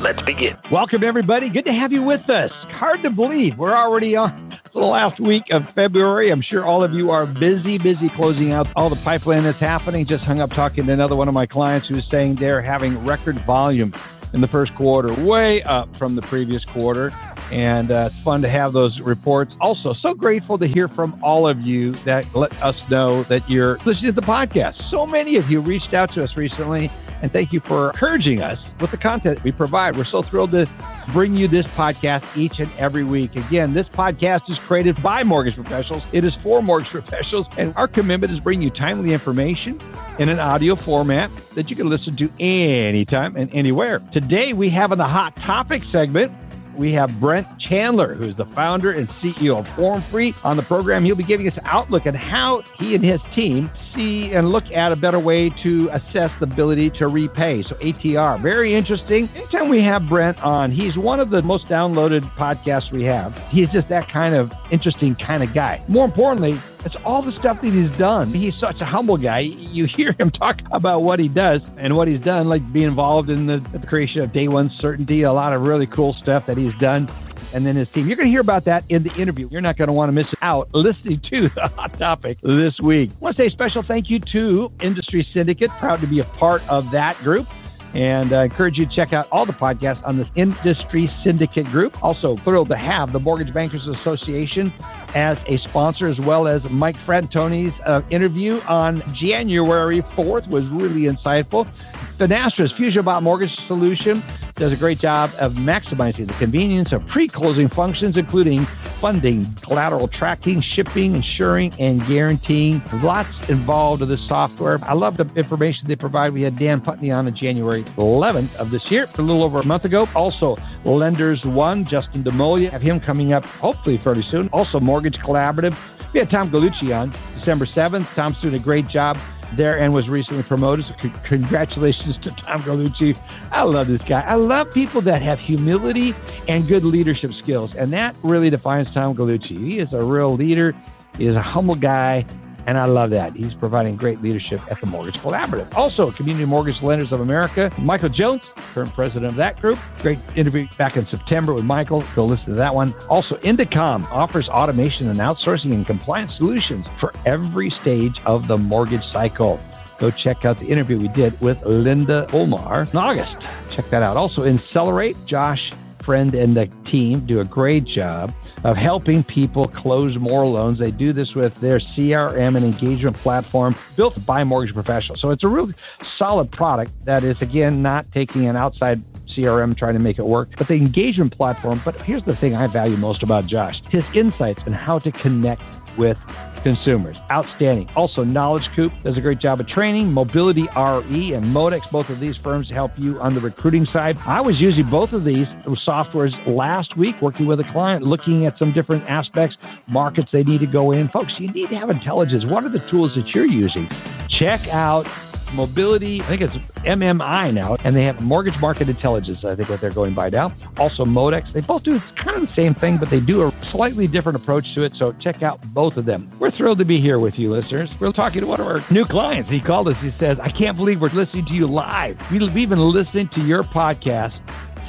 Let's begin. Welcome, everybody. Good to have you with us. Hard to believe we're already on the last week of February. I'm sure all of you are busy, busy closing out all the pipeline that's happening. Just hung up talking to another one of my clients who's saying they're having record volume in the first quarter, way up from the previous quarter. And uh, it's fun to have those reports. Also, so grateful to hear from all of you that let us know that you're listening to the podcast. So many of you reached out to us recently, and thank you for encouraging us with the content we provide. We're so thrilled to bring you this podcast each and every week. Again, this podcast is created by mortgage professionals. It is for mortgage professionals, and our commitment is bring you timely information in an audio format that you can listen to anytime and anywhere. Today, we have in the Hot Topic segment we have Brent Chandler, who's the founder and CEO of Form Free. On the program, he'll be giving us an outlook on how he and his team see and look at a better way to assess the ability to repay. So ATR, very interesting. Anytime we have Brent on, he's one of the most downloaded podcasts we have. He's just that kind of interesting kind of guy. More importantly, it's all the stuff that he's done. He's such a humble guy. You hear him talk about what he does and what he's done, like being involved in the, the creation of Day One Certainty, a lot of really cool stuff that he's done and then his team. You're going to hear about that in the interview. You're not going to want to miss out listening to the hot topic this week. I want to say a special thank you to Industry Syndicate. Proud to be a part of that group. And I encourage you to check out all the podcasts on this Industry Syndicate group. Also, thrilled to have the Mortgage Bankers Association as a sponsor, as well as Mike Fratantoni's uh, interview on January 4th was really insightful. Finastra's Fusion Bot Mortgage Solution does a great job of maximizing the convenience of pre-closing functions, including funding, collateral tracking, shipping, insuring, and guaranteeing. Lots involved with this software. I love the information they provide. We had Dan Putney on on January 11th of this year, a little over a month ago. Also, Lenders One, Justin Demola, have him coming up hopefully fairly soon. Also, Mortgage Collaborative. We had Tom Gallucci on December 7th. Tom's doing a great job there and was recently promoted. So c- congratulations to Tom Gallucci. I love this guy. I love people that have humility and good leadership skills, and that really defines Tom Gallucci. He is a real leader. He is a humble guy, and I love that. He's providing great leadership at the Mortgage Collaborative. Also, Community Mortgage Lenders of America, Michael Jones, current president of that group. Great interview back in September with Michael. Go listen to that one. Also, Indecomm offers automation and outsourcing and compliance solutions for every stage of the mortgage cycle. Go check out the interview we did with Linda Olmar in August. Check that out. Also, Accelerate, Josh Friend and the team do a great job of helping people close more loans. They do this with their CRM and engagement platform built by mortgage professionals. So it's a real solid product that is, again, not taking an outside CRM trying to make it work, but the engagement platform. But here's the thing I value most about Josh his insights and how to connect with consumers. Outstanding. Also, Knowledge Coop does a great job of training. Mobility RE and Modex, both of these firms help you on the recruiting side. I was using both of these softwares last week, working with a client, looking at some different aspects, markets they need to go in. Folks, you need to have intelligence. What are the tools that you're using? Check out Mobility, I think it's MMI now, and they have Mortgage Market Intelligence, I think what they're going by now. Also Modex. They both do kind of the same thing, but they do a slightly different approach to it. So check out both of them. We're thrilled to be here with you, listeners. We're talking to one of our new clients. He called us. He says, I can't believe we're listening to you live. We've been listening to your podcast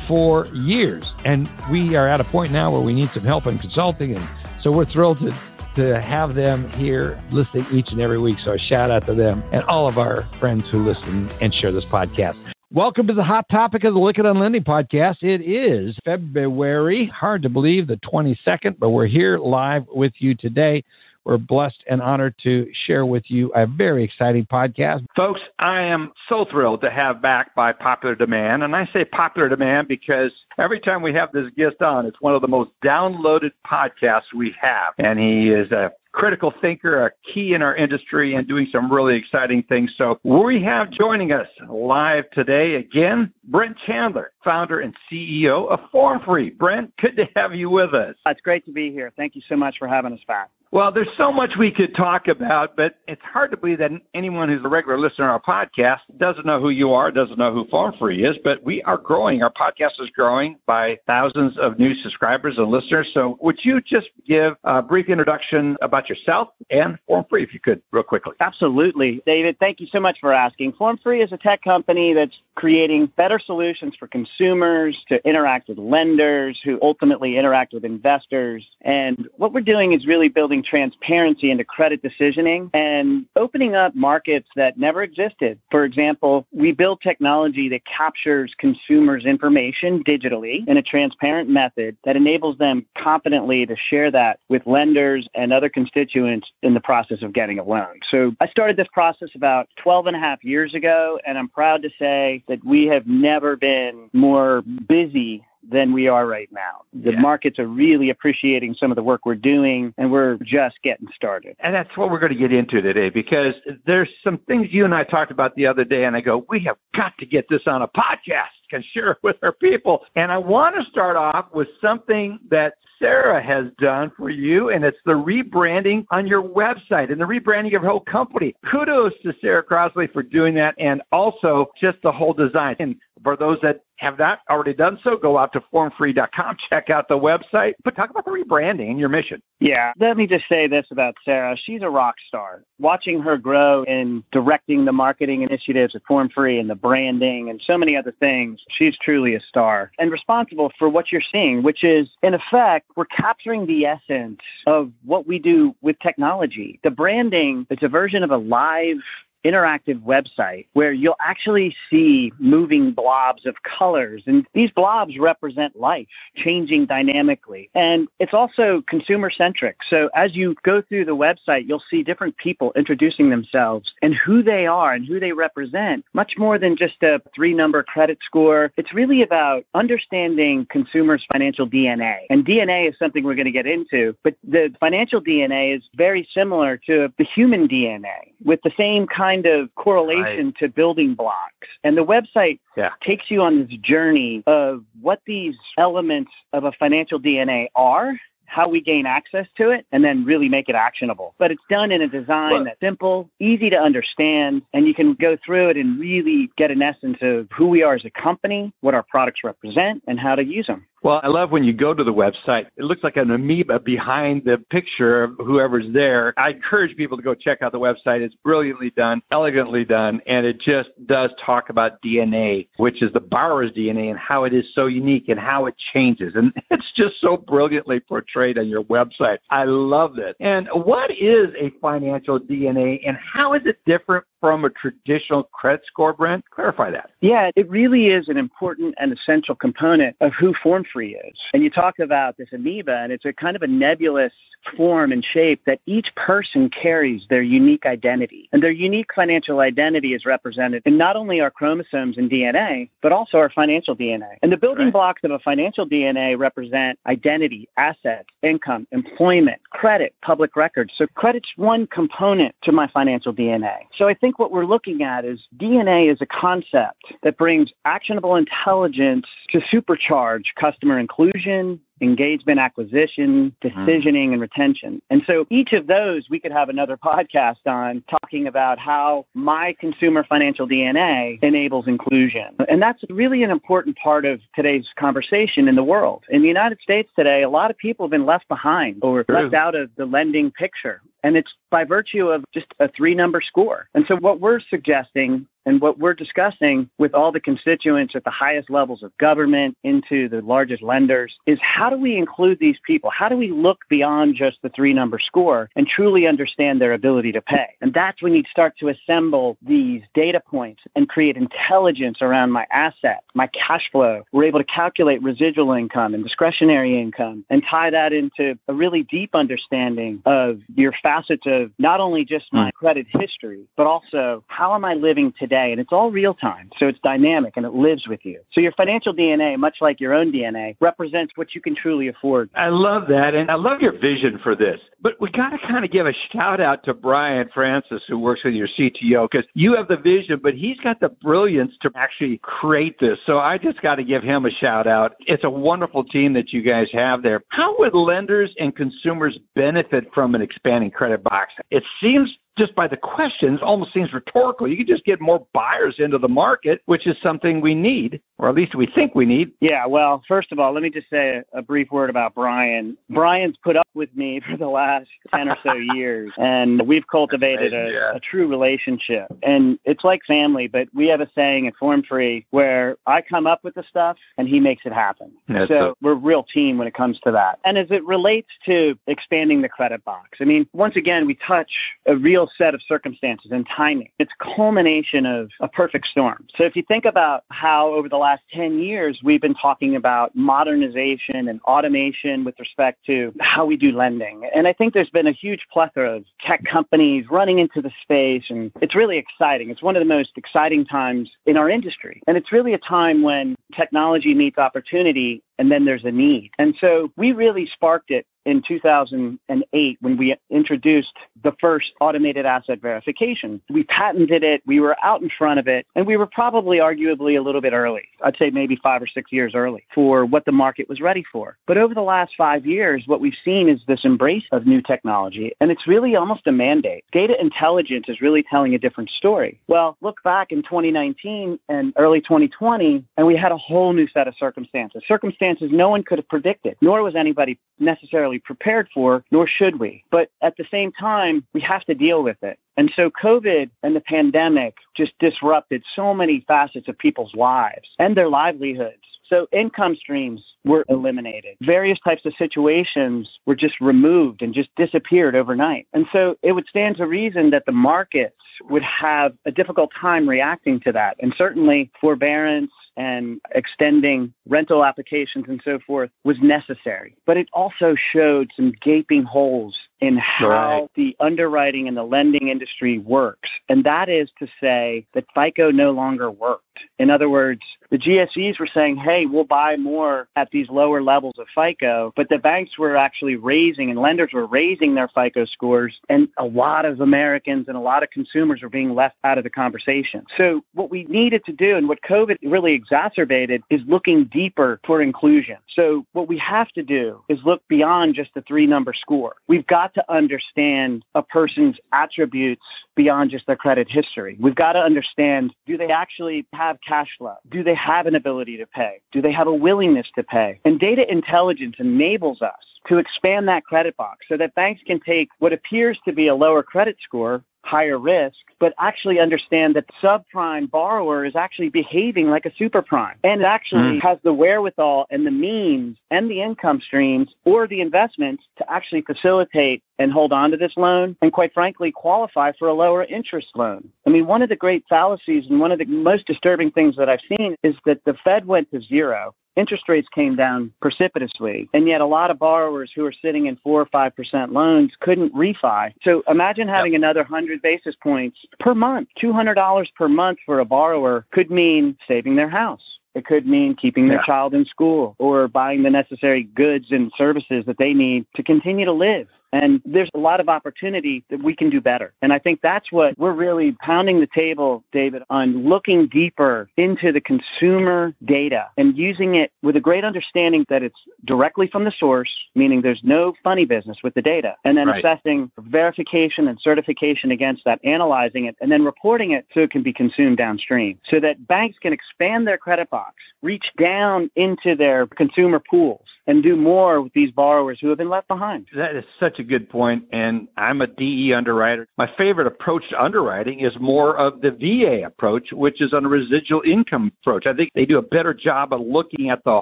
for years, and we are at a point now where we need some help in consulting, and so we're thrilled to to have them here listening each and every week. So a shout out to them and all of our friends who listen and share this podcast. Welcome to the hot topic of the Lykken on Lending podcast. It is February, hard to believe, the 22nd, but we're here live with you today. We're blessed and honored to share with you a very exciting podcast. Folks, I am so thrilled to have back by popular demand. And I say popular demand because every time we have this guest on, it's one of the most downloaded podcasts we have. And he is a critical thinker, a key in our industry, and doing some really exciting things. So we have joining us live today again, Brent Chandler, founder and CEO of FormFree. Brent, good to have you with us. It's great to be here. Thank you so much for having us back. Well, there's so much we could talk about, but it's hard to believe that anyone who's a regular listener to our podcast doesn't know who you are, doesn't know who FormFree is, but we are growing. Our podcast is growing by thousands of new subscribers and listeners. So would you just give a brief introduction about yourself and FormFree, if you could, real quickly? Absolutely. David, thank you so much for asking. FormFree is a tech company that's creating better solutions for consumers to interact with lenders who ultimately interact with investors. And what we're doing is really building transparency into credit decisioning and opening up markets that never existed. For example, we build technology that captures consumers' information digitally in a transparent method that enables them confidently to share that with lenders and other constituents in the process of getting a loan. So I started this process about 12 and a half years ago, and I'm proud to say that we have never been more busy than we are right now. The yeah. markets are really appreciating some of the work we're doing, and we're just getting started. And that's what we're going to get into today because there's some things you and I talked about the other day, and I go, we have got to get this on a podcast and share it with our people. And I want to start off with something that Sarah has done for you, and it's the rebranding on your website and the rebranding of your whole company. Kudos to Sarah Crossley for doing that, and also just the whole design. And for those that have not already done so, go out to formfree.com, check out the website, but talk about the rebranding and your mission. Yeah, let me just say this about Sarah. She's a rock star. Watching her grow in directing the marketing initiatives at FormFree and the branding and so many other things, she's truly a star and responsible for what you're seeing, which is, in effect, we're capturing the essence of what we do with technology. The branding, it's a version of a live interactive website where you'll actually see moving blobs of colors. And these blobs represent life changing dynamically. And it's also consumer centric. So as you go through the website, you'll see different people introducing themselves and who they are and who they represent, much more than just a three number credit score. It's really about understanding consumers' financial DNA. And DNA is something we're going to get into, but the financial DNA is very similar to the human DNA with the same kind kind of correlation right. to building blocks. And the website yeah. takes you on this journey of what these elements of a financial DNA are how we gain access to it, and then really make it actionable. But it's done in a design well, that's simple, easy to understand, and you can go through it and really get an essence of who we are as a company, what our products represent, and how to use them. Well, I love when you go to the website. It looks like an amoeba behind the picture of whoever's there. I encourage people to go check out the website. It's brilliantly done, elegantly done, and it just does talk about DNA, which is the borrower's DNA and how it is so unique and how it changes. And it's just so brilliantly portrayed on your website. I love it. And what is a financial DNA and how is it different from a traditional credit score, Brent? Clarify that. Yeah, it really is an important and essential component of who Is. And you talk about this amoeba, and it's a kind of a nebulous form and shape that each person carries their unique identity. And their unique financial identity is represented in not only our chromosomes and DNA, but also our financial DNA. And the building right. blocks of a financial DNA represent identity, assets, income, employment, credit, public records. So credit's one component to my financial DNA. So I think what we're looking at is DNA is a concept that brings actionable intelligence to supercharge customer inclusion, engagement acquisition, mm-hmm. decisioning, and retention. And so each of those we could have another podcast on talking about how my consumer financial DNA enables inclusion. And that's really an important part of today's conversation in the world. In the United States today, a lot of people have been left behind or left out of the lending picture. And it's by virtue of just a three number score. And so what we're suggesting and what we're discussing with all the constituents at the highest levels of government into the largest lenders is how do we include these people? How do we look beyond just the three number score and truly understand their ability to pay? And that's when you start to assemble these data points and create intelligence around my asset, my cash flow. We're able to calculate residual income and discretionary income and tie that into a really deep understanding of your facets of not only just my hmm. credit history, but also how am I living today? Day, and it's all real time. So it's dynamic and it lives with you. So your financial DNA, much like your own DNA, represents what you can truly afford. I love that, and I love your vision for this. But we got to kind of give a shout out to Brian Francis, who works with your CTO, because you have the vision, but he's got the brilliance to actually create this. So I just got to give him a shout out. It's a wonderful team that you guys have there. How would lenders and consumers benefit from an expanding credit box? It seems just by the questions almost seems rhetorical. You could just get more buyers into the market, which is something we need, or at least we think we need. Yeah, well, first of all, let me just say a, a brief word about Brian. Brian's put up with me for the last 10 or so years, and we've cultivated a, Yeah. a true relationship. And it's like family, but we have a saying at Form Free where I come up with the stuff and he makes it happen. That's so a- we're a real team when it comes to that. And as it relates to expanding the credit box, I mean, once again, we touch a real set of circumstances and timing. It's culmination of a perfect storm. So if you think about how over the last 10 years we've been talking about modernization and automation with respect to how we do lending. And I think there's been a huge plethora of tech companies running into the space and it's really exciting. It's one of the most exciting times in our industry. And it's really a time when technology meets opportunity and then there's a need. And so we really sparked it in 2008 when we introduced the first automated asset verification. We patented it, we were out in front of it, and we were probably arguably a little bit early. I'd say maybe five or six years early for what the market was ready for. But over the last five years, what we've seen is this embrace of new technology, and it's really almost a mandate. Data intelligence is really telling a different story. Well, look back in 2019 and early 2020, and we had a whole new set of circumstances. Circumstances no one could have predicted, nor was anybody necessarily prepared for, nor should we. But at the same time, we have to deal with it. And so COVID and the pandemic just disrupted so many facets of people's lives and their livelihoods. So income streams were eliminated. Various types of situations were just removed and just disappeared overnight. And so it would stand to reason that the markets would have a difficult time reacting to that. And certainly forbearance and extending rental applications and so forth was necessary. But it also showed some gaping holes in how Right. the underwriting and the lending industry works. And that is to say that FICO no longer worked. In other words, the GSEs were saying, hey, we'll buy more at these lower levels of FICO, but the banks were actually raising and lenders were raising their FICO scores, and a lot of Americans and a lot of consumers were being left out of the conversation. So, what we needed to do and what COVID really exacerbated is looking deeper for inclusion. So, what we have to do is look beyond just the three number score. We've got to understand a person's attributes beyond just their credit history. We've got to understand do they actually have cash flow? Do they have an ability to pay? Do they have a willingness to pay? And data intelligence enables us to expand that credit box so that banks can take what appears to be a lower credit score higher risk, but actually understand that the subprime borrower is actually behaving like a superprime and actually Mm. has the wherewithal and the means and the income streams or the investments to actually facilitate and hold on to this loan and quite frankly qualify for a lower interest loan. I mean, one of the great fallacies and one of the most disturbing things that I've seen is that the Fed went to zero interest rates came down precipitously, and yet a lot of borrowers who are sitting in four or five percent loans couldn't refi. So imagine having another hundred basis points per month, two hundred dollars per month for a borrower could mean saving their house. It could mean keeping their Yeah. child in school or buying the necessary goods and services that they need to continue to live. And there's a lot of opportunity that we can do better. And I think that's what we're really pounding the table, David, on looking deeper into the consumer data and using it with a great understanding that it's directly from the source, meaning there's no funny business with the data, and then Right. assessing verification and certification against that, analyzing it, and then reporting it so it can be consumed downstream. So that banks can expand their credit box, reach down into their consumer pools, and do more with these borrowers who have been left behind. That is such a good point, and I'm a DE underwriter. My favorite approach to underwriting is more of the VA approach, which is on a residual income approach. I think they do a better job of looking at the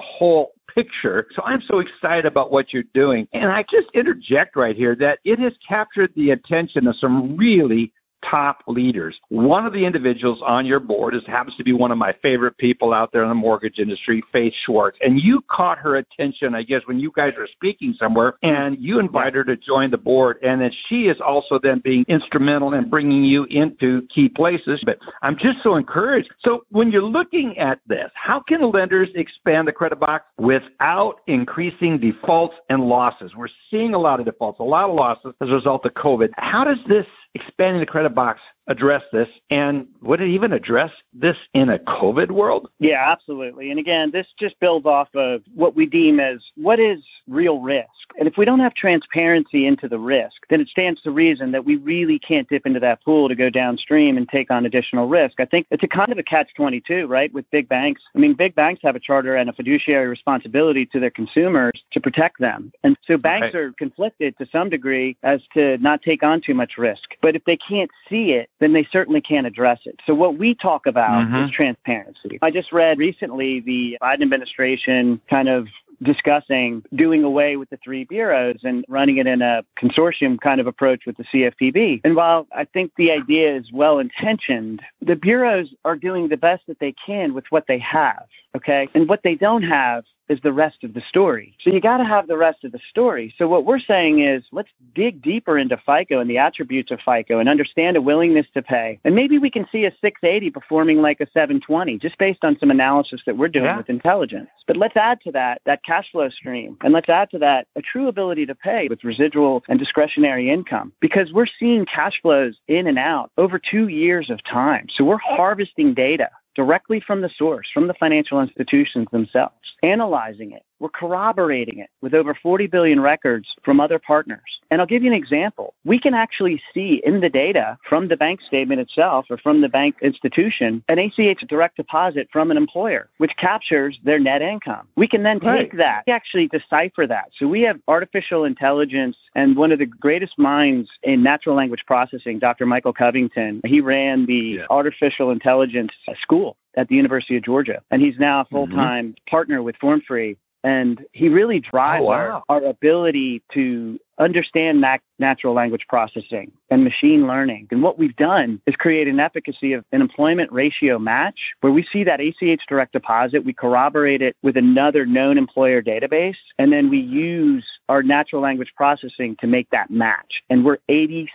whole picture. So I'm so excited about what you're doing. And I just interject right here that it has captured the attention of some really top leaders. One of the individuals on your board is happens to be one of my favorite people out there in the mortgage industry, Faith Schwartz. And you caught her attention, I guess, when you guys were speaking somewhere, and you invited her to join the board. And then she is also then being instrumental in bringing you into key places. But I'm just so encouraged. So when you're looking at this, how can lenders expand the credit box without increasing defaults and losses? We're seeing a lot of defaults, a lot of losses as a result of COVID. How does this expanding the credit box address this? And would it even address this in a COVID world? Yeah, absolutely. And again, this just builds off of what we deem as what is real risk. And if we don't have transparency into the risk, then it stands to reason that we really can't dip into that pool to go downstream and take on additional risk. I think it's a kind of a catch 22, right? With big banks. I mean, big banks have a charter and a fiduciary responsibility to their consumers to protect them. And so banks right. are conflicted to some degree as to not take on too much risk. But if they can't see it, then they certainly can't address it. So what we talk about mm-hmm. is transparency. I just read recently the Biden administration kind of discussing doing away with the three bureaus and running it in a consortium kind of approach with the CFPB. And while I think the idea is well intentioned, the bureaus are doing the best that they can with what they have. Okay. And what they don't have is the rest of the story. So you got to have the rest of the story. So what we're saying is let's dig deeper into FICO and the attributes of FICO and understand a willingness to pay. And maybe we can see a 680 performing like a 720 just based on some analysis that we're doing yeah. with intelligence. But let's add to that that cash flow stream and let's add to that a true ability to pay with residual and discretionary income because we're seeing cash flows in and out over 2 years of time. So we're harvesting data directly from the source, from the financial institutions themselves, analyzing it. We're corroborating it with over 40 billion records from other partners. And I'll give you an example. We can actually see in the data from the bank statement itself or from the bank institution an ACH direct deposit from an employer, which captures their net income. We can then take right. that, actually decipher that. So we have artificial intelligence and one of the greatest minds in natural language processing, Dr. Michael Covington, he ran the yeah. artificial intelligence school at the University of Georgia. And he's now a full time mm-hmm. partner with FormFree. And he really drives oh, wow. our, our ability to understand nat- natural language processing and machine learning. And what we've done is create an efficacy of an employment ratio match where we see that ACH direct deposit, we corroborate it with another known employer database, and then we use our natural language processing to make that match. And we're 86%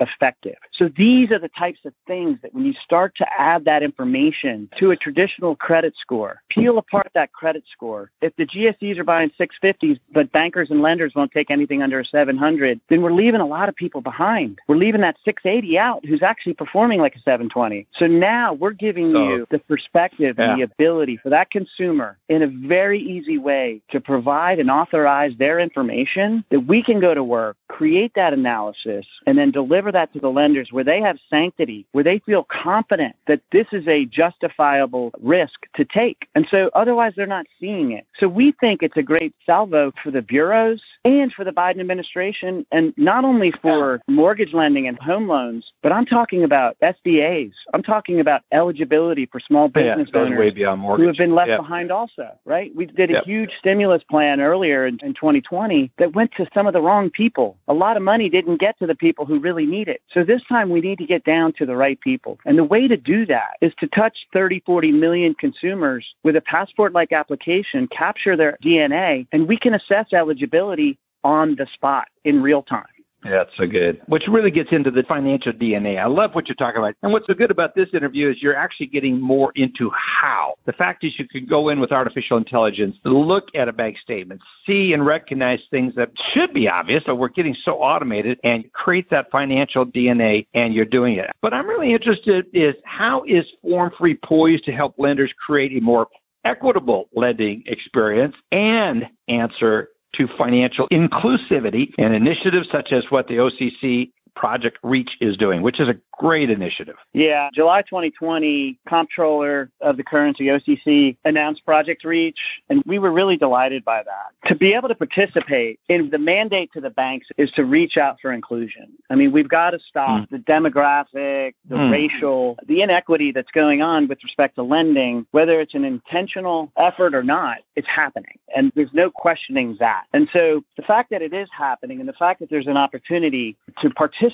effective. So these are the types of things that when you start to add that information to a traditional credit score, peel apart that credit score. If the GSEs are buying 650s, but bankers and lenders won't take anything under a 700, then we're leaving a lot of people behind. We're leaving that 680 out who's actually performing like a 720. So now we're giving so, you the perspective yeah. and the ability for that consumer in a very easy way to provide and authorize their information that we can go to work, create that analysis, and then deliver deliver that to the lenders where they have sanctity, where they feel confident that this is a justifiable risk to take. And so otherwise they're not seeing it. So we think it's a great salvo for the bureaus and for the Biden administration and not only for mortgage lending and home loans, but I'm talking about SBAs. I'm talking about eligibility for small business yeah, owners who have been left yeah. behind also, right? We did a huge stimulus plan earlier in, in 2020 that went to some of the wrong people. A lot of money didn't get to the people who really need need it. So this time we need to get down to the right people. And the way to do that is to touch 30, 40 million consumers with a passport like application, capture their DNA, and we can assess eligibility on the spot in real time. That's so good. Which really gets into the financial DNA. I love what you're talking about. And what's so good about this interview is you're actually getting more into how. The fact is you can go in with artificial intelligence, look at a bank statement, see and recognize things that should be obvious, but we're getting so automated and create that financial DNA and you're doing it. But I'm really interested is how is Form Free poised to help lenders create a more equitable lending experience and answer to financial inclusivity and initiatives such as what the OCC Project Reach is doing, which is a great initiative. Yeah, July 2020, Comptroller of the Currency OCC announced Project Reach, and we were really delighted by that. To be able to participate in the mandate to the banks is to reach out for inclusion. I mean, we've got to stop mm. the demographic, the mm. racial, the inequity that's going on with respect to lending, whether it's an intentional effort or not, it's happening. And there's no questioning that. And so the fact that it is happening and the fact that there's an opportunity to participate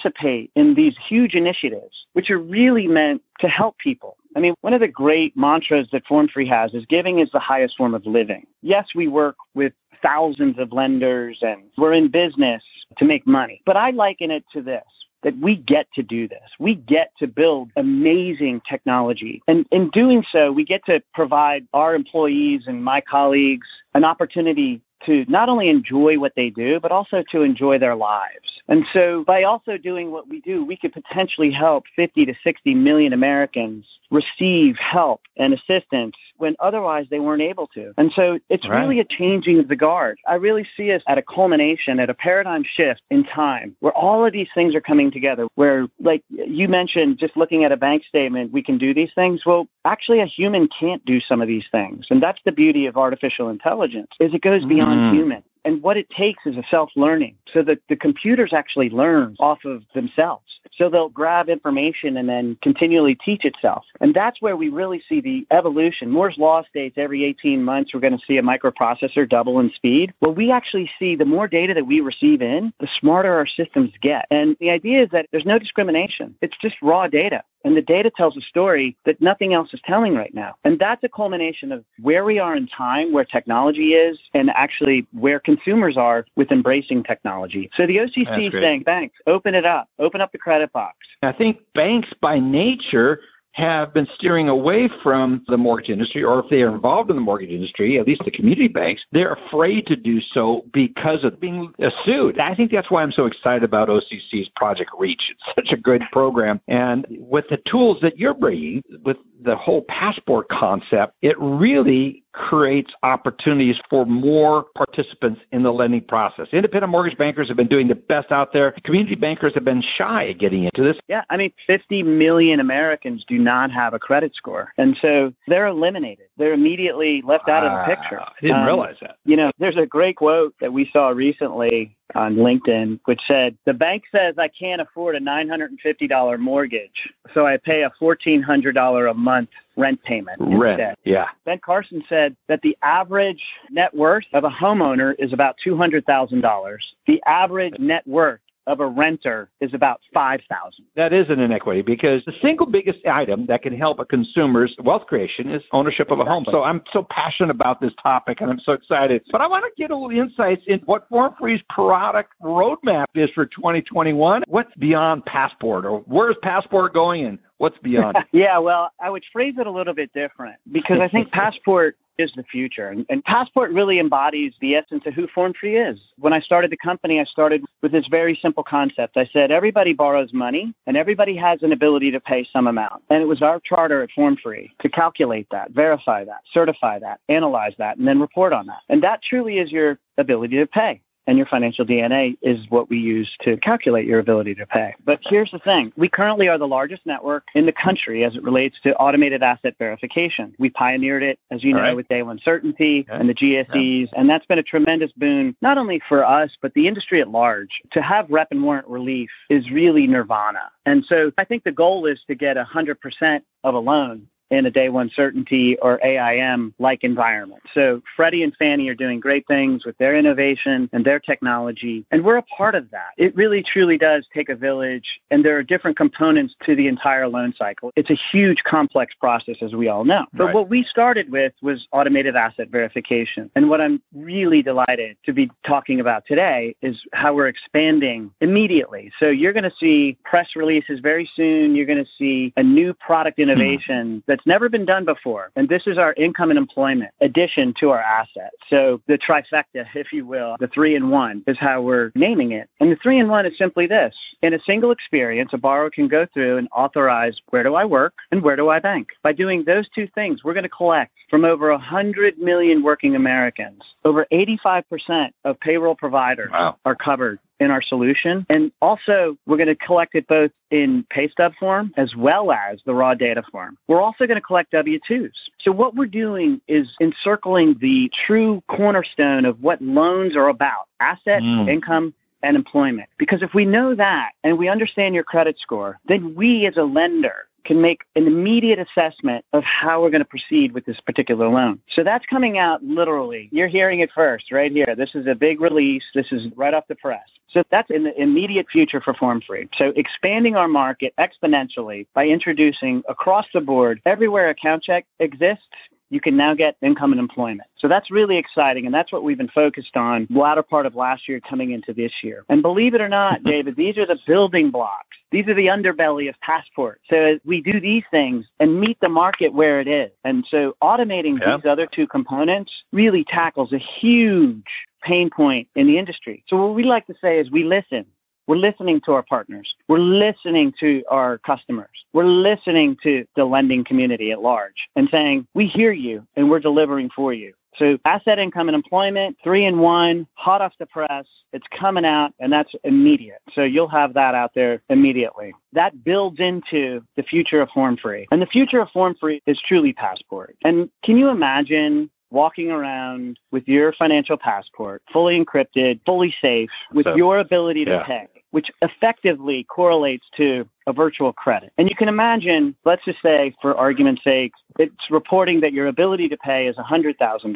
in these huge initiatives, which are really meant to help people. I mean, one of the great mantras that Form Free has is giving is the highest form of living. Yes, we work with thousands of lenders and we're in business to make money, but I liken it to this that we get to do this. We get to build amazing technology. And in doing so, we get to provide our employees and my colleagues an opportunity to not only enjoy what they do, but also to enjoy their lives. And so by also doing what we do, we could potentially help 50 to 60 million Americans receive help and assistance when otherwise they weren't able to. And so it's right. really a changing of the guard. I really see us at a culmination, at a paradigm shift in time where all of these things are coming together. Where, like you mentioned, just looking at a bank statement, we can do these things. Well, actually, a human can't do some of these things. And that's the beauty of artificial intelligence is it goes beyond mm. human. And what it takes is a self learning so that the computers actually learn off of themselves. So they'll grab information and then continually teach itself. And that's where we really see the evolution. Moore's Law states every 18 months we're going to see a microprocessor double in speed. Well, we actually see the more data that we receive in, the smarter our systems get. And the idea is that there's no discrimination. It's just raw data. And the data tells a story that nothing else is telling right now. And that's a culmination of where we are in time, where technology is, and actually where consumers are with embracing technology. So the OCC is saying, banks, open it up, open up the credit box. I think banks by nature have been steering away from the mortgage industry, or if they are involved in the mortgage industry, at least the community banks, they're afraid to do so because of being sued. I think that's why I'm so excited about OCC's Project Reach. It's such a good program. And with the tools that you're bringing, with the whole passport concept, it really creates opportunities for more participants in the lending process. Independent mortgage bankers have been doing the best out there. Community bankers have been shy at getting into this. Yeah, I mean, 50 million Americans do not have a credit score. And so they're eliminated. They're immediately left out of the picture. I didn't um, realize that. You know, there's a great quote that we saw recently on LinkedIn, which said, The bank says I can't afford a $950 mortgage, so I pay a $1,400 a month rent payment. Rent, instead. yeah. Ben Carson said that the average net worth of a homeowner is about $200,000. The average net worth of a renter is about 5000 That is an inequity because the single biggest item that can help a consumer's wealth creation is ownership of a home. So I'm so passionate about this topic and I'm so excited. But I want to get a little insights in what Form Free's product roadmap is for 2021. What's beyond Passport or where's Passport going and what's beyond? yeah, well, I would phrase it a little bit different because I think Passport is the future. And, and, Passport really embodies the essence of who Form Free is. When I started the company, I started with this very simple concept. I said, everybody borrows money and everybody has an ability to pay some amount. And it was our charter at Form Free to calculate that, verify that, certify that, analyze that, and then report on that. And that truly is your ability to pay and your financial DNA is what we use to calculate your ability to pay. But here's the thing we currently are the largest network in the country as it relates to automated asset verification. We pioneered it, as you know, right. with day one certainty okay. and the GSEs, yeah. and that's been a tremendous boon, not only for us, but the industry at large. To have rep and warrant relief is really nirvana. And so I think the goal is to get 100% of a loan in a day one certainty or AIM like environment. So Freddie and Fannie are doing great things with their innovation and their technology, and we're a part of that. It really truly does take a village, and there are different components to the entire loan cycle. It's a huge complex process, as we all know. But right. what we started with was automated asset verification. And what I'm really delighted to be talking about today is how we're expanding immediately. So you're going to see press releases very soon. You're going to see a new product hmm. innovation hmm. that's it's never been done before. And this is our income and employment addition to our assets. So the trifecta, if you will, the three in one is how we're naming it. And the three in one is simply this. In a single experience, a borrower can go through and authorize where do I work and where do I bank. By doing those two things, we're going to collect from over 100 million working Americans. Over 85% of payroll providers wow. are covered in our solution. And also, we're going to collect it both in pay stub form as well as the raw data form. We're also going to collect W 2s. So, what we're doing is encircling the true cornerstone of what loans are about asset, mm. income, and employment. Because if we know that and we understand your credit score, then we as a lender can make an immediate assessment of how we're going to proceed with this particular loan. So that's coming out literally. You're hearing it first right here. This is a big release. This is right off the press. So that's in the immediate future for Form Free. So expanding our market exponentially by introducing across the board everywhere AccountChek exists, you can now get income and employment. So that's really exciting, and that's what we've been focused on the latter part of last year coming into this year. And believe it or not, David, these are the building blocks. These are the underbelly of Passport. So we do these things and meet the market where it is. And so automating yeah. these other two components really tackles a huge pain point in the industry. So what we like to say is we listen. We're listening to our partners. We're listening to our customers. We're listening to the lending community at large and saying, we hear you and we're delivering for you. So asset income and employment, three in one, hot off the press. It's coming out and that's immediate. So you'll have that out there immediately. That builds into the future of Form Free. And the future of Form Free is truly Passport. And can you imagine walking around with your financial passport, fully encrypted, fully safe, with so, your ability to yeah. pay, which effectively correlates to a virtual credit. And you can imagine, let's just say, for argument's sake, it's reporting that your ability to pay is $100,000.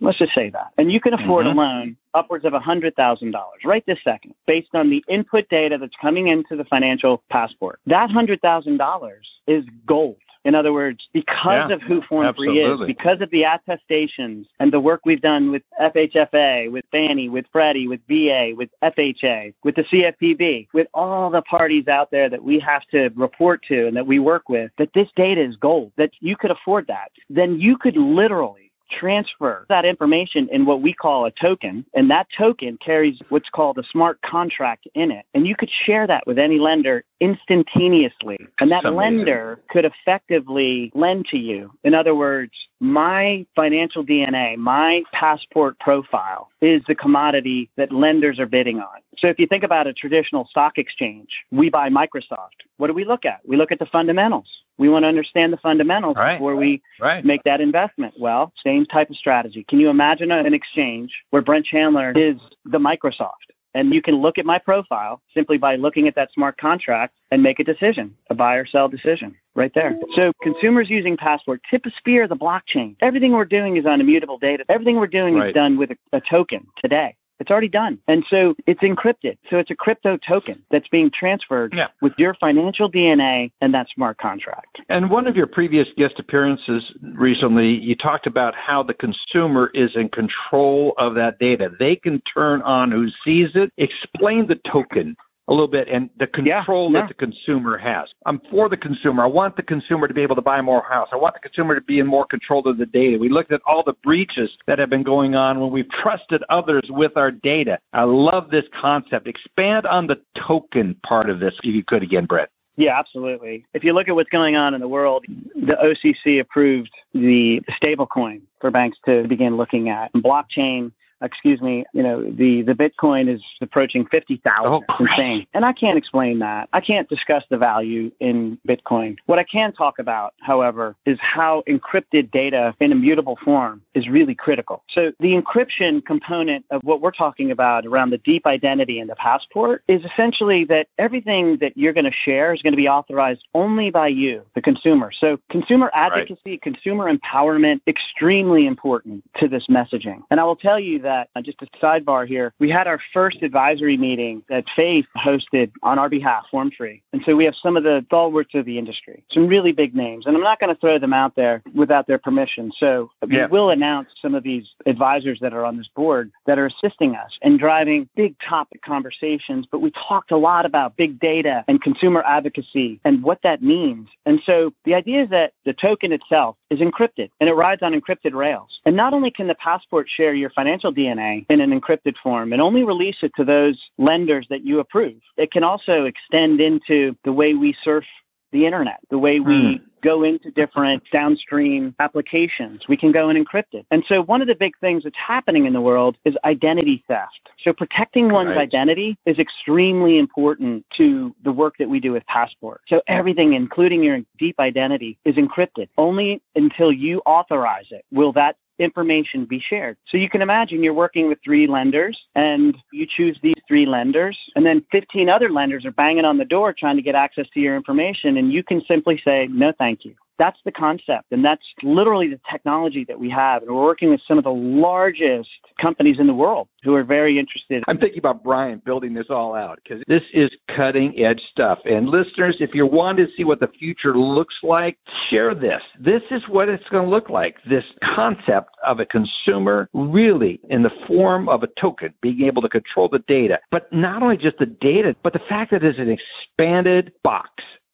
Let's just say that. And you can afford mm-hmm. a loan upwards of $100,000 right this second based on the input data that's coming into the financial passport. That $100,000 is gold in other words, because yeah, of who Form Free is, because of the attestations and the work we've done with FHFA, with Fannie, with Freddie, with VA, with FHA, with the CFPB, with all the parties out there that we have to report to and that we work with, that this data is gold, that you could afford that, then you could literally transfer that information in what we call a token, and that token carries what's called a smart contract in it. And you could share that with any lender instantaneously. And that lender could effectively lend to you. In other words, my financial DNA, my passport profile is the commodity that lenders are bidding on. So if you think about a traditional stock exchange, we buy Microsoft. What do we look at? We look at the fundamentals. We want to understand the fundamentals right. before we right. make that investment. Well, same type of strategy. Can you imagine an exchange where Brent Chandler is the Microsoft? And you can look at my profile simply by looking at that smart contract and make a decision, a buy or sell decision right there. So consumers using Passport, tip of spear the blockchain. Everything we're doing is on immutable data. Everything we're doing right. is done with a, a token today. It's already done. And so it's encrypted. So it's a crypto token that's being transferred yeah. with your financial DNA and that smart contract. And one of your previous guest appearances recently, you talked about how the consumer is in control of that data. They can turn on who sees it. Explain the token a little bit and the control yeah, yeah. that the consumer has. I'm for the consumer. I want the consumer to be able to buy more house. I want the consumer to be in more control of the data. We looked at all the breaches that have been going on when we've trusted others with our data. I love this concept. Expand on the token part of this if you could again, Brett. Yeah, absolutely. If you look at what's going on in the world, the OCC approved the stablecoin for banks to begin looking at. Blockchain excuse me, you know, the, the Bitcoin is approaching 50,000. Oh, insane. And I can't explain that. I can't discuss the value in Bitcoin. What I can talk about, however, is how encrypted data in immutable form is really critical. So the encryption component of what we're talking about around the deep identity and the passport is essentially that everything that you're going to share is going to be authorized only by you, the consumer. So consumer advocacy, right. consumer empowerment, extremely important to this messaging. And I will tell you that that, uh, just a sidebar here, we had our first advisory meeting that Faith hosted on our behalf, Form Free. And so we have some of the stalwarts of the industry, some really big names. And I'm not going to throw them out there without their permission. So yeah. we will announce some of these advisors that are on this board that are assisting us and driving big topic conversations. But we talked a lot about big data and consumer advocacy and what that means. And so the idea is that the token itself is encrypted and it rides on encrypted rails. And not only can the passport share your financial DNA in an encrypted form and only release it to those lenders that you approve, it can also extend into the way we surf the internet, the way we mm. go into different downstream applications. We can go and encrypt it. And so one of the big things that's happening in the world is identity theft. So protecting one's right. identity is extremely important to the work that we do with Passport. So everything, including your deep identity, is encrypted. Only until you authorize it will that information be shared. So you can imagine you're working with three lenders and you choose these three lenders, and then 15 other lenders are banging on the door trying to get access to your information, and you can simply say, no, thank you. That's the concept. And that's literally the technology that we have. And we're working with some of the largest companies in the world who are very interested. I'm thinking about Brian building this all out because this is cutting edge stuff. And listeners, if you want to see what the future looks like, share this. This is what it's going to look like. This concept of a consumer really in the form of a token, being able to control the data, but not only just the data, but the fact that it's an expanded box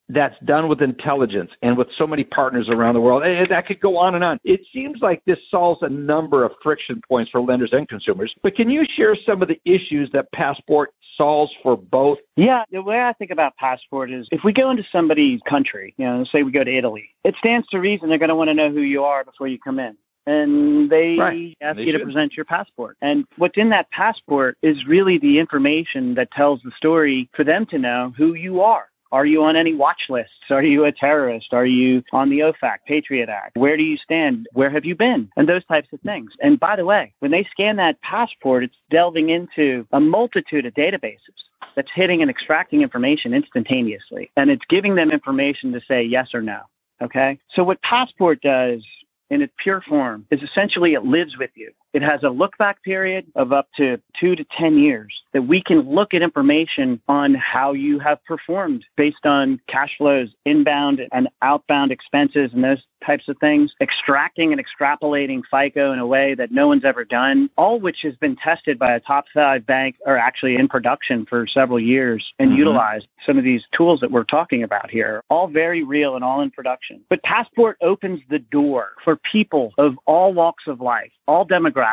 that's done with intelligence and with so many partners around the world. And that could go on and on. It seems like this solves a number of friction points for lenders and consumers. But can you share some of the issues that Passport solves for both? Yeah, the way I think about Passport is if we go into somebody's country, you know, say we go to Italy, it stands to reason they're going to want to know who you are before you come in and they right. ask they you should. to present your passport. And what's in that passport is really the information that tells the story for them to know who you are. Are you on any watch lists? Are you a terrorist? Are you on the OFAC, Patriot Act? Where do you stand? Where have you been? And those types of things. And by the way, when they scan that passport, it's delving into a multitude of databases that's hitting and extracting information instantaneously. And it's giving them information to say yes or no. Okay? So what Passport does in its pure form is essentially it lives with you. It has a look back period of up to two to 10 years that we can look at information on how you have performed based on cash flows, inbound and outbound expenses, and those types of things, extracting and extrapolating FICO in a way that no one's ever done, all which has been tested by a top five bank or actually in production for several years and Mhm. utilized some of these tools that we're talking about here, all very real and all in production. But Passport opens the door for people of all walks of life, all demographics,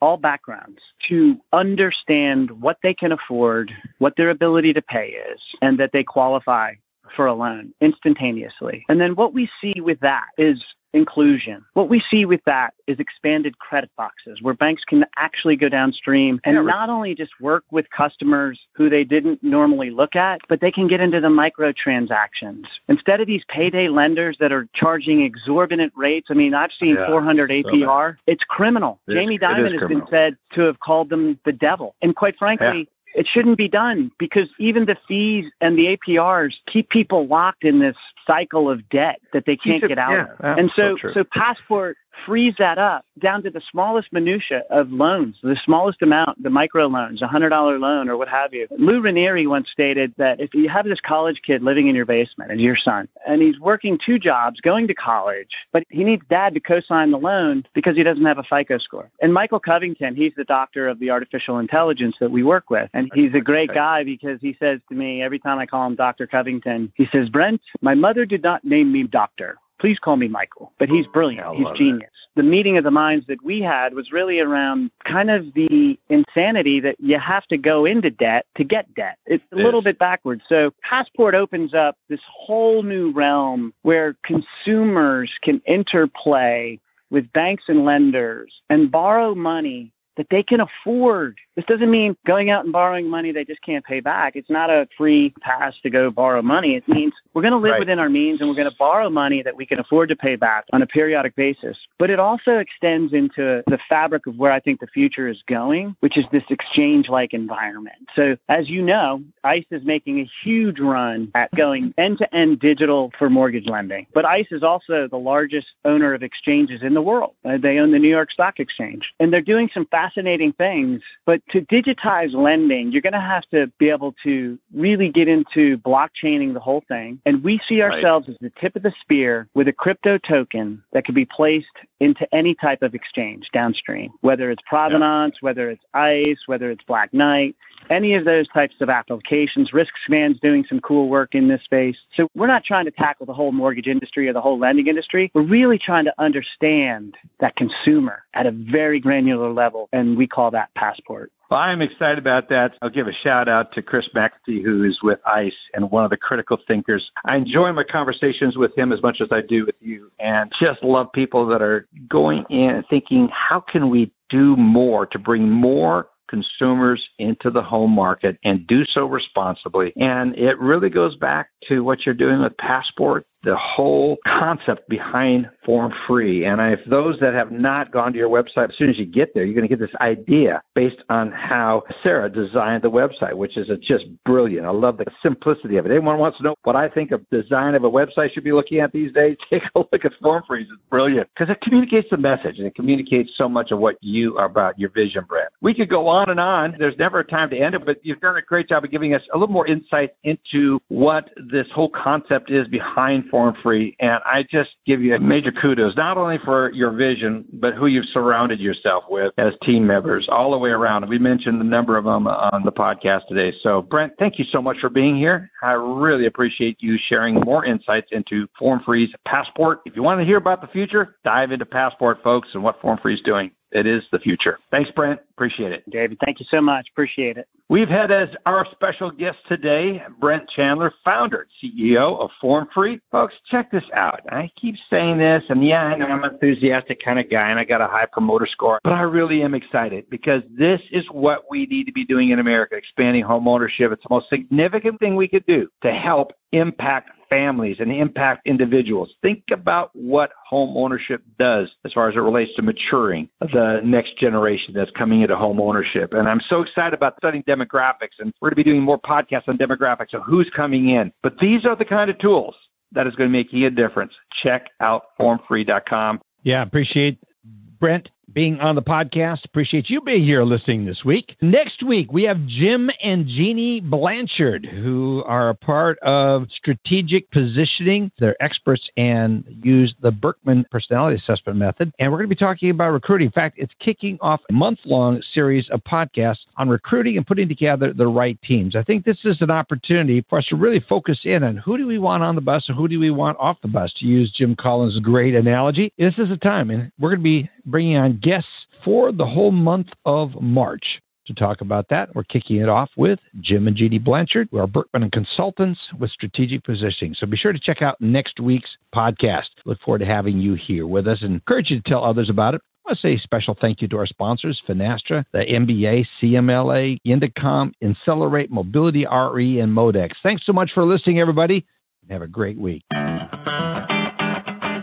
all backgrounds to understand what they can afford, what their ability to pay is, and that they qualify for a loan instantaneously. And then what we see with that is inclusion. What we see with that is expanded credit boxes where banks can actually go downstream and not only just work with customers who they didn't normally look at, but they can get into the microtransactions. Instead of these payday lenders that are charging exorbitant rates, I mean, I've seen Yeah, 400 APR. It's criminal. It Jamie Dimon has criminal. been said to have called them the devil. And quite frankly, it shouldn't be done because even the fees and the APRs keep people locked in this cycle of debt that they can't get out yeah, of. And so so, so Passport frees that up down to the smallest minutia of loans, the smallest amount, the micro loans, a hundred dollar loan or what have you. Lou Ranieri once stated that if you have this college kid living in your basement as your son, and he's working two jobs, going to college, but he needs dad to co-sign the loan because he doesn't have a FICO score. And Michael Covington, he's the doctor of the artificial intelligence that we work with, and he's a great guy because he says to me every time I call him Dr. Covington, he says, Brent, my mother did not name me doctor. Please call me Michael. But he's brilliant. He's genius. The meeting of the minds that we had was really around kind of the insanity that you have to go into debt to get debt. It's a Yes. little bit backwards. So Passport opens up this whole new realm where consumers can interplay with banks and lenders and borrow money that they can afford. This doesn't mean going out and borrowing money they just can't pay back. It's not a free pass to go borrow money. It means we're going to live Right. within our means and we're going to borrow money that we can afford to pay back on a periodic basis. But it also extends into the fabric of where I think the future is going, which is this exchange like environment. So, as you know, ICE is making a huge run at going end to end digital for mortgage lending. But ICE is also the largest owner of exchanges in the world. Uh, they own the New York Stock Exchange. And they're doing some fascinating things. But to digitize lending, you're going to have to be able to really get into blockchaining the whole thing. And we see Right. ourselves as the tip of the spear with a crypto token that could be placed into any type of exchange downstream, whether it's provenance, whether it's ICE, whether it's Black Knight, any of those types of applications. Risk RiskSpan's doing some cool work in this space. So we're not trying to tackle the whole mortgage industry or the whole lending industry. We're really trying to understand that consumer at a very granular level, and we call that passport. Well, I'm excited about that. I'll give a shout out to Chris McAfee, who is with ICE and one of the critical thinkers. I enjoy my conversations with him as much as I do with you, and just love people that are going in and thinking, how can we do more to bring more consumers into the home market and do so responsibly. And it really goes back to what you're doing with Passport the whole concept behind Form Free. And if those that have not gone to your website, as soon as you get there, you're going to get this idea based on how Sarah designed the website, which is just brilliant. I love the simplicity of it. Anyone wants to know what I think of design of a website should be looking at these days? Take a look at FormFree. It's brilliant because it communicates the message and it communicates so much of what you are about, your vision, brand. We could go on and on. There's never a time to end it, but you've done a great job of giving us a little more insight into what this whole concept is behind FormFree. And I just give you a major kudos, not only for your vision, but who you've surrounded yourself with as team members all the way around. We mentioned a number of them on the podcast today. So, Brent, thank you so much for being here. I really appreciate you sharing more insights into FormFree's Passport. If you want to hear about the future, dive into Passport, folks, and what FormFree is doing it is the future. Thanks, Brent. Appreciate it. David, thank you so much. Appreciate it. We've had as our special guest today, Brent Chandler, founder CEO of FormFree. Folks, check this out. I keep saying this, and yeah, I know I'm an enthusiastic kind of guy, and I got a high promoter score, but I really am excited because this is what we need to be doing in America, expanding home ownership. It's the most significant thing we could do to help impact families and impact individuals. Think about what home ownership does as far as it relates to maturing the next generation that's coming into home ownership. And I'm so excited about studying demographics, and we're going to be doing more podcasts on demographics of who's coming in. But these are the kind of tools that is going to make you a difference. Check out formfree.com. Yeah, appreciate Brent being on the podcast. Appreciate you being here listening this week. Next week, we have Jim and Jeannie Blanchard, who are a part of strategic positioning. They're experts and use the Birkman personality assessment method. And we're going to be talking about recruiting. In fact, it's kicking off a month long series of podcasts on recruiting and putting together the right teams. I think this is an opportunity for us to really focus in on who do we want on the bus and who do we want off the bus, to use Jim Collins' great analogy. This is a time, and we're going to be bringing on guests for the whole month of March. To talk about that, we're kicking it off with Jim and Jeannie Blanchard, who are Birkman and Consultants with Strategic Positioning. So be sure to check out next week's podcast. Look forward to having you here with us and encourage you to tell others about it. I want to say a special thank you to our sponsors, Finastra, the MBA, CMLA, Indecomm, Accelerate, Mobility RE, and Modex. Thanks so much for listening, everybody, and have a great week.